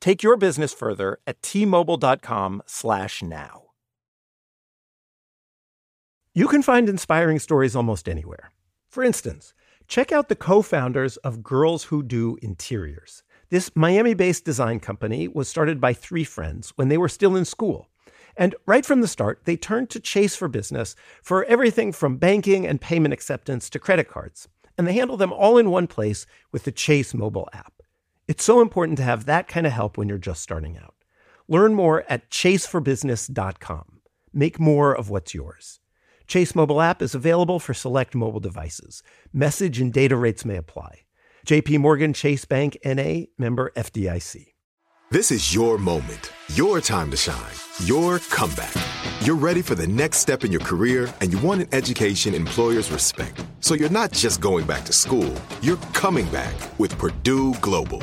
Take your business further at t-mobile.com/now. You can find inspiring stories almost anywhere. For instance, check out the co-founders of Girls Who Do Interiors. This Miami-based design company was started by three friends when they were still in school. And right from the start, they turned to Chase for Business for everything from banking and payment acceptance to credit cards. And they handle them all in one place with the Chase mobile app. It's so important to have that kind of help when you're just starting out. Learn more at chaseforbusiness.com. Make more of what's yours. Chase mobile app is available for select mobile devices. Message and data rates may apply. JP Morgan Chase Bank NA member FDIC. This is your moment, your time to shine, your comeback. You're ready for the next step in your career and you want an education employers respect. So you're not just going back to school, you're coming back with Purdue Global.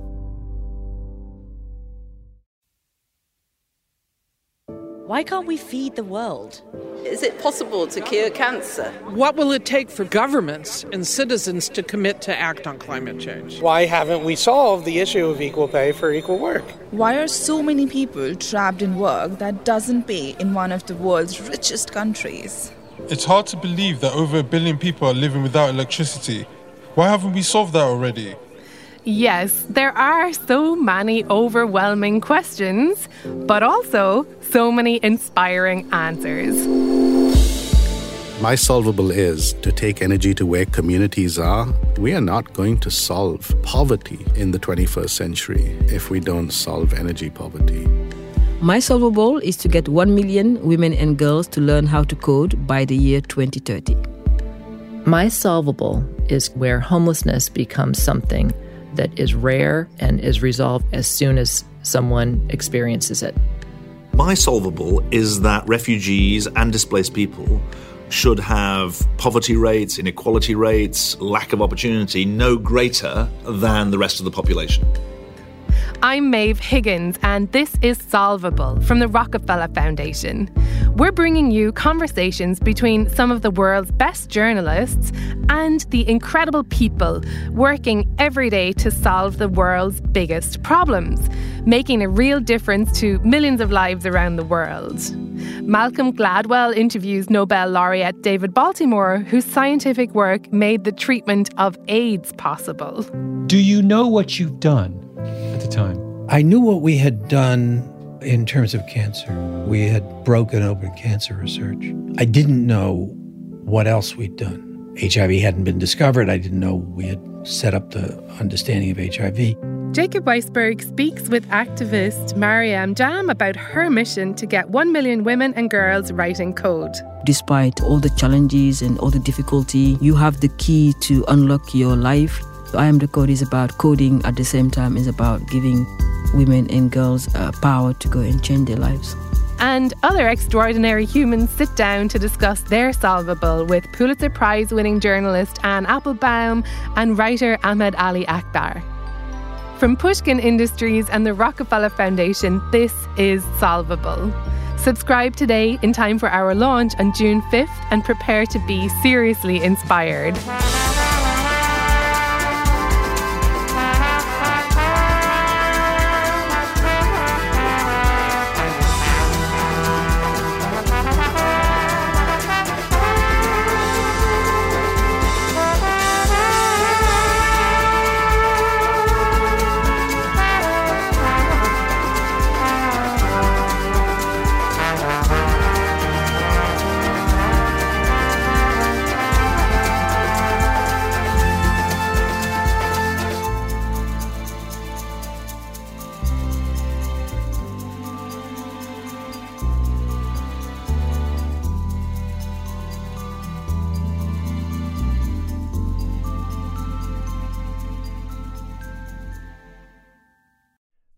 Why can't we feed the world? Is it possible to cure cancer? What will it take for governments and citizens to commit to act on climate change? Why haven't we solved the issue of equal pay for equal work? Why are so many people trapped in work that doesn't pay in one of the world's richest countries? It's hard to believe that over a billion people are living without electricity. Why haven't we solved that already? Yes, there are so many overwhelming questions, but also so many inspiring answers. My solvable is to take energy to where communities are. We are not going to solve poverty in the 21st century if we don't solve energy poverty. My solvable is to get 1 million women and girls to learn how to code by the year 2030. My solvable is where homelessness becomes something that is rare and is resolved as soon as someone experiences it. My solvable is that refugees and displaced people should have poverty rates, inequality rates, lack of opportunity no greater than the rest of the population. I'm Maeve Higgins, and this is Solvable from the Rockefeller Foundation. We're bringing you conversations between some of the world's best journalists and the incredible people working every day to solve the world's biggest problems, making a real difference to millions of lives around the world. Malcolm Gladwell interviews Nobel laureate David Baltimore, whose scientific work made the treatment of AIDS possible. Do you know what you've done? At the time? I knew what we had done in terms of cancer. We had broken open cancer research. I didn't know what else we'd done. HIV hadn't been discovered. I didn't know we had set up the understanding of HIV. Jacob Weisberg speaks with activist Mariéme Jamme about her mission to get 1 million women and girls writing code. Despite all the challenges and all the difficulty, you have the key to unlock your life I Am the Code is about coding at the same time is about giving women and girls uh, power to go and change their lives. And other extraordinary humans sit down to discuss their solvable with Pulitzer Prize winning journalist Anne Applebaum and writer Ahmed Ali Akbar. From Pushkin Industries and the Rockefeller Foundation, this is Solvable. Subscribe today in time for our launch on June 5th and prepare to be seriously inspired.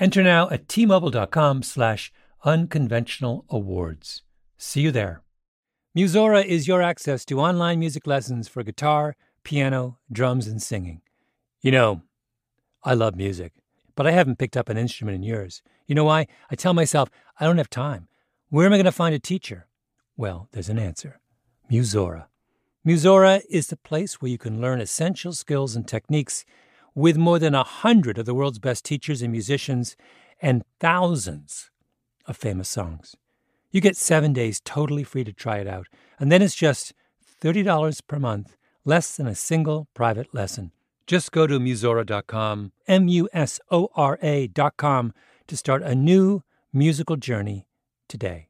Enter now at tmobile.com slash unconventional awards. See you there. Musora is your access to online music lessons for guitar, piano, drums, and singing. You know, I love music, but I haven't picked up an instrument in years. You know why? I tell myself, I don't have time. Where am I going to find a teacher? Well, there's an answer Musora. Musora is the place where you can learn essential skills and techniques with more than a hundred of the world's best teachers and musicians and thousands of famous songs. You get seven days totally free to try it out, and then it's just $30 per month, less than a single private lesson. Just go to Musora.com, M U S O R A.com, to start a new musical journey today.